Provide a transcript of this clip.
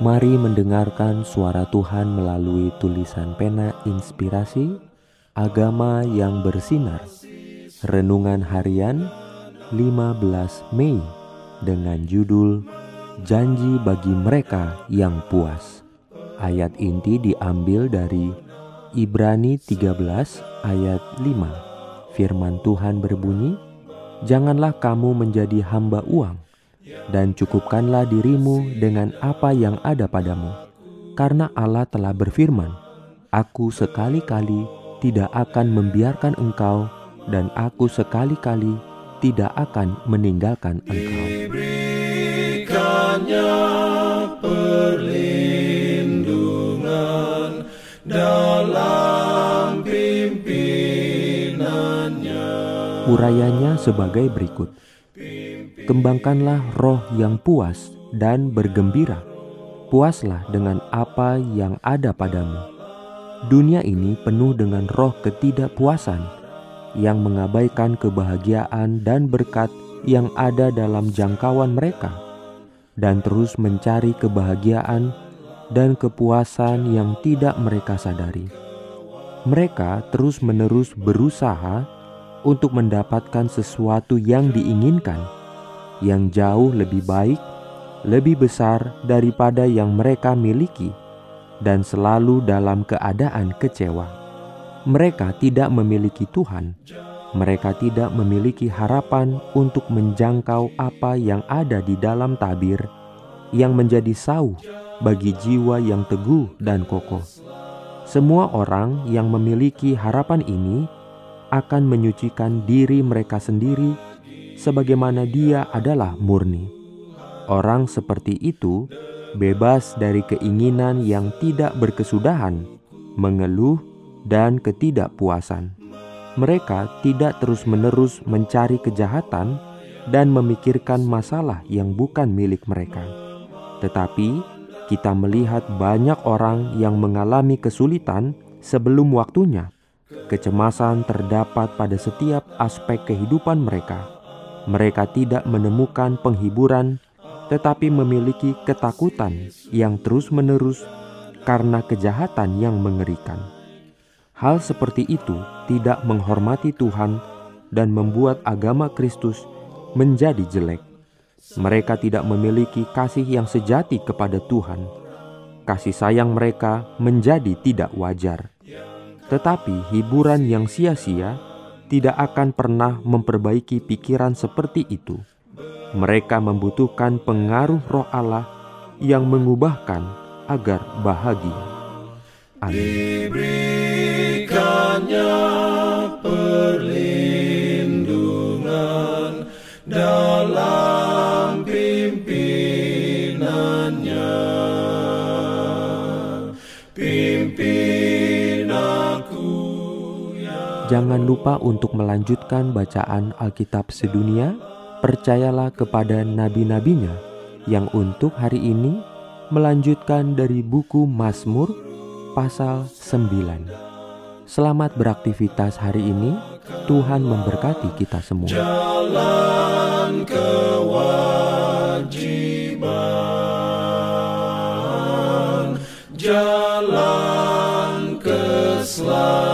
Mari mendengarkan suara Tuhan melalui tulisan pena inspirasi Agama yang bersinar. Renungan harian 15 Mei dengan judul Janji bagi mereka yang puas. Ayat inti diambil dari Ibrani 13 ayat 5 Firman Tuhan berbunyi Janganlah kamu menjadi hamba uang dan cukupkanlah dirimu dengan apa yang ada padamu. Karena Allah telah berfirman, Aku sekali-kali tidak akan membiarkan engkau dan aku sekali-kali tidak akan meninggalkan engkau. perlindungan dalam pimpinannya. Urayanya sebagai berikut. Kembangkanlah roh yang puas dan bergembira. Puaslah dengan apa yang ada padamu. Dunia ini penuh dengan roh ketidakpuasan yang mengabaikan kebahagiaan dan berkat yang ada dalam jangkauan mereka, dan terus mencari kebahagiaan dan kepuasan yang tidak mereka sadari. Mereka terus-menerus berusaha untuk mendapatkan sesuatu yang diinginkan yang jauh lebih baik, lebih besar daripada yang mereka miliki, dan selalu dalam keadaan kecewa. Mereka tidak memiliki Tuhan, mereka tidak memiliki harapan untuk menjangkau apa yang ada di dalam tabir yang menjadi sauh bagi jiwa yang teguh dan kokoh. Semua orang yang memiliki harapan ini akan menyucikan diri mereka sendiri sebagaimana dia adalah murni. Orang seperti itu bebas dari keinginan yang tidak berkesudahan, mengeluh, dan ketidakpuasan. Mereka tidak terus-menerus mencari kejahatan dan memikirkan masalah yang bukan milik mereka, tetapi kita melihat banyak orang yang mengalami kesulitan sebelum waktunya. Kecemasan terdapat pada setiap aspek kehidupan mereka mereka tidak menemukan penghiburan, tetapi memiliki ketakutan yang terus-menerus karena kejahatan yang mengerikan. Hal seperti itu tidak menghormati Tuhan dan membuat agama Kristus menjadi jelek. Mereka tidak memiliki kasih yang sejati kepada Tuhan. Kasih sayang mereka menjadi tidak wajar, tetapi hiburan yang sia-sia tidak akan pernah memperbaiki pikiran seperti itu. Mereka membutuhkan pengaruh Roh Allah yang mengubahkan agar bahagia. Amin. Jangan lupa untuk melanjutkan bacaan Alkitab sedunia. Percayalah kepada nabi-nabinya yang untuk hari ini melanjutkan dari buku Mazmur pasal 9. Selamat beraktivitas hari ini. Tuhan memberkati kita semua. Jalan kewajiban, jalan keselamatan.